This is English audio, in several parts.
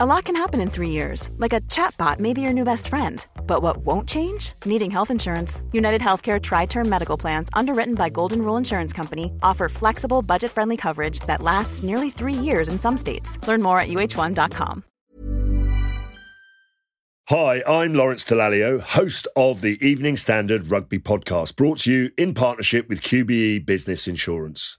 A lot can happen in three years, like a chatbot may be your new best friend. But what won't change? Needing health insurance. United Healthcare Tri Term Medical Plans, underwritten by Golden Rule Insurance Company, offer flexible, budget friendly coverage that lasts nearly three years in some states. Learn more at uh1.com. Hi, I'm Lawrence Dallaglio, host of the Evening Standard Rugby Podcast, brought to you in partnership with QBE Business Insurance.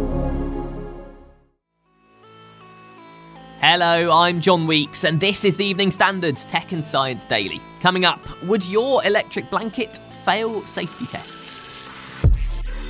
Hello, I'm John Weeks, and this is the Evening Standards Tech and Science Daily. Coming up, would your electric blanket fail safety tests?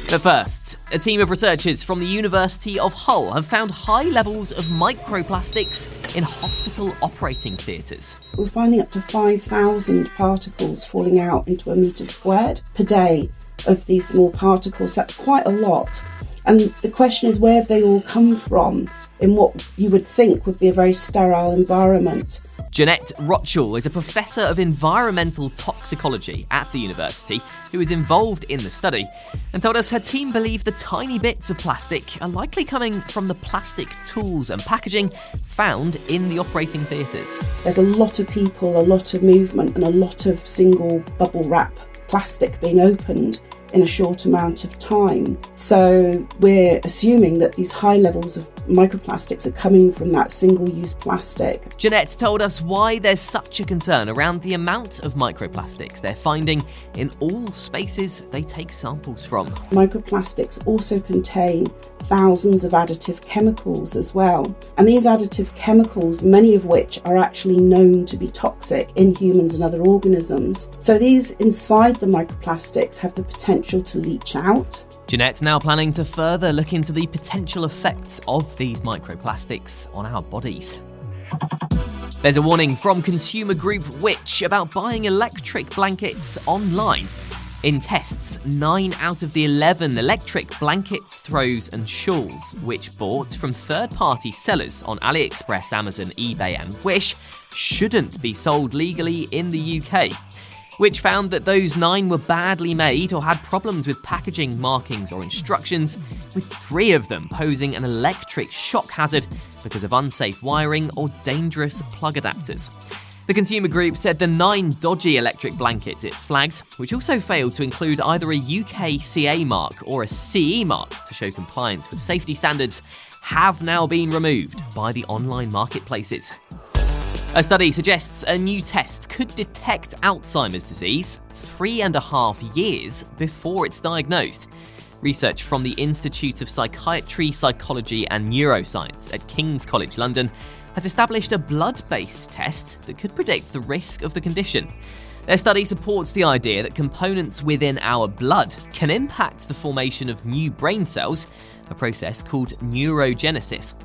But first, a team of researchers from the University of Hull have found high levels of microplastics in hospital operating theatres. We're finding up to 5,000 particles falling out into a metre squared per day of these small particles. That's quite a lot. And the question is where have they all come from? In what you would think would be a very sterile environment. Jeanette Rotchell is a professor of environmental toxicology at the university who is involved in the study and told us her team believe the tiny bits of plastic are likely coming from the plastic tools and packaging found in the operating theatres. There's a lot of people, a lot of movement, and a lot of single bubble wrap plastic being opened in a short amount of time. So we're assuming that these high levels of microplastics are coming from that single use plastic. Jeanette told us why there's such a concern around the amount of microplastics they're finding in all spaces they take samples from. Microplastics also contain thousands of additive chemicals as well. And these additive chemicals, many of which are actually known to be toxic in humans and other organisms. So these inside the microplastics have the potential to leach out. Jeanette's now planning to further look into the potential effects of these microplastics on our bodies. There's a warning from consumer group Which about buying electric blankets online. In tests, 9 out of the 11 electric blankets, throws, and shawls, which bought from third party sellers on AliExpress, Amazon, eBay, and Wish, shouldn't be sold legally in the UK. Which found that those nine were badly made or had problems with packaging, markings, or instructions, with three of them posing an electric shock hazard because of unsafe wiring or dangerous plug adapters. The consumer group said the nine dodgy electric blankets it flagged, which also failed to include either a UK CA mark or a CE mark to show compliance with safety standards, have now been removed by the online marketplaces. A study suggests a new test could detect Alzheimer's disease three and a half years before it's diagnosed. Research from the Institute of Psychiatry, Psychology and Neuroscience at King's College London has established a blood based test that could predict the risk of the condition. Their study supports the idea that components within our blood can impact the formation of new brain cells, a process called neurogenesis.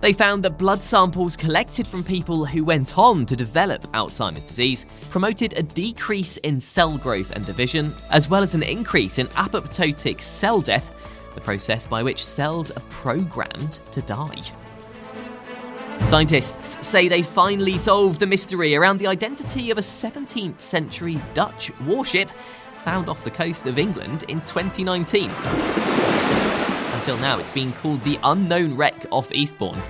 They found that blood samples collected from people who went on to develop Alzheimer's disease promoted a decrease in cell growth and division, as well as an increase in apoptotic cell death, the process by which cells are programmed to die. Scientists say they finally solved the mystery around the identity of a 17th century Dutch warship found off the coast of England in 2019. Until now, it's been called the unknown wreck off Eastbourne.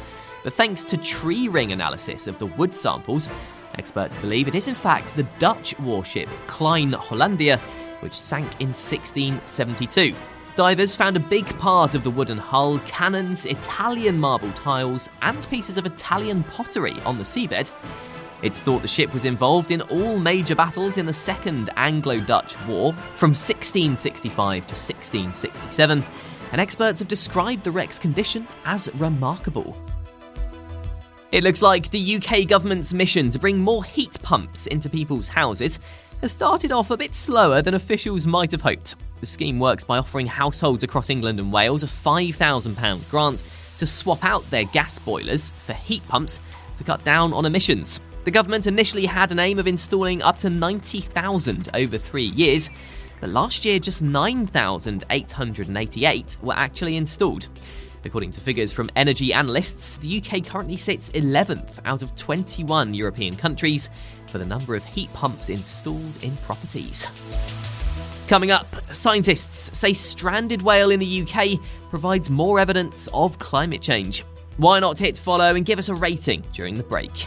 But thanks to tree ring analysis of the wood samples, experts believe it is in fact the Dutch warship Klein Hollandia, which sank in 1672. Divers found a big part of the wooden hull, cannons, Italian marble tiles, and pieces of Italian pottery on the seabed. It's thought the ship was involved in all major battles in the Second Anglo Dutch War from 1665 to 1667, and experts have described the wreck's condition as remarkable. It looks like the UK government's mission to bring more heat pumps into people's houses has started off a bit slower than officials might have hoped. The scheme works by offering households across England and Wales a £5,000 grant to swap out their gas boilers for heat pumps to cut down on emissions. The government initially had an aim of installing up to 90,000 over three years, but last year just 9,888 were actually installed. According to figures from energy analysts, the UK currently sits 11th out of 21 European countries for the number of heat pumps installed in properties. Coming up, scientists say stranded whale in the UK provides more evidence of climate change. Why not hit follow and give us a rating during the break?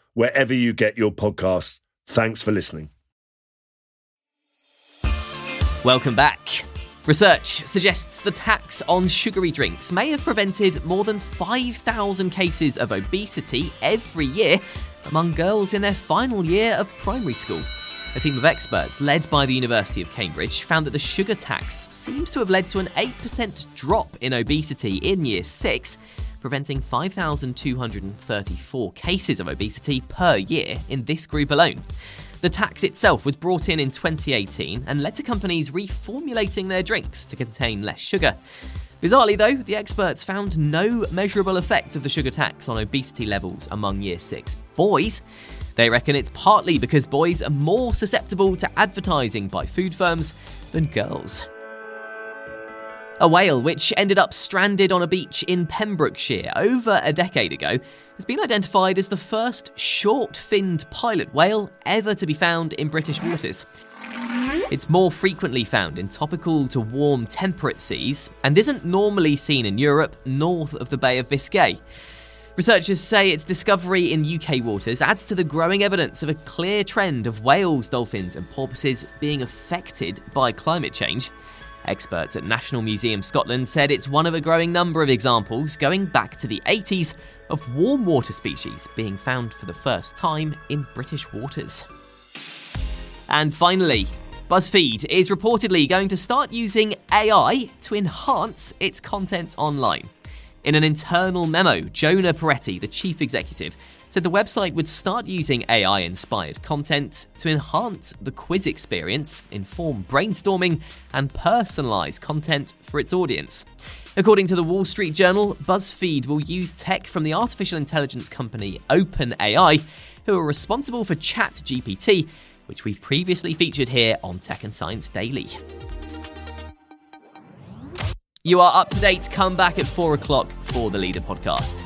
wherever you get your podcasts. Thanks for listening. Welcome back. Research suggests the tax on sugary drinks may have prevented more than 5,000 cases of obesity every year among girls in their final year of primary school. A team of experts, led by the University of Cambridge, found that the sugar tax seems to have led to an 8% drop in obesity in year 6, preventing 5,234 cases of obesity per year in this group alone. The tax itself was brought in in 2018 and led to companies reformulating their drinks to contain less sugar. Bizarrely, though, the experts found no measurable effect of the sugar tax on obesity levels among Year 6 boys. They reckon it's partly because boys are more susceptible to advertising by food firms than girls. A whale, which ended up stranded on a beach in Pembrokeshire over a decade ago, has been identified as the first short finned pilot whale ever to be found in British waters. It's more frequently found in tropical to warm temperate seas and isn't normally seen in Europe north of the Bay of Biscay. Researchers say its discovery in UK waters adds to the growing evidence of a clear trend of whales, dolphins, and porpoises being affected by climate change. Experts at National Museum Scotland said it's one of a growing number of examples going back to the 80s of warm water species being found for the first time in British waters. And finally, BuzzFeed is reportedly going to start using AI to enhance its content online. In an internal memo, Jonah Peretti, the chief executive, said the website would start using AI inspired content to enhance the quiz experience, inform brainstorming, and personalize content for its audience. According to the Wall Street Journal, BuzzFeed will use tech from the artificial intelligence company OpenAI, who are responsible for ChatGPT, which we've previously featured here on Tech and Science Daily. You are up to date. Come back at 4 o'clock for the Leader podcast.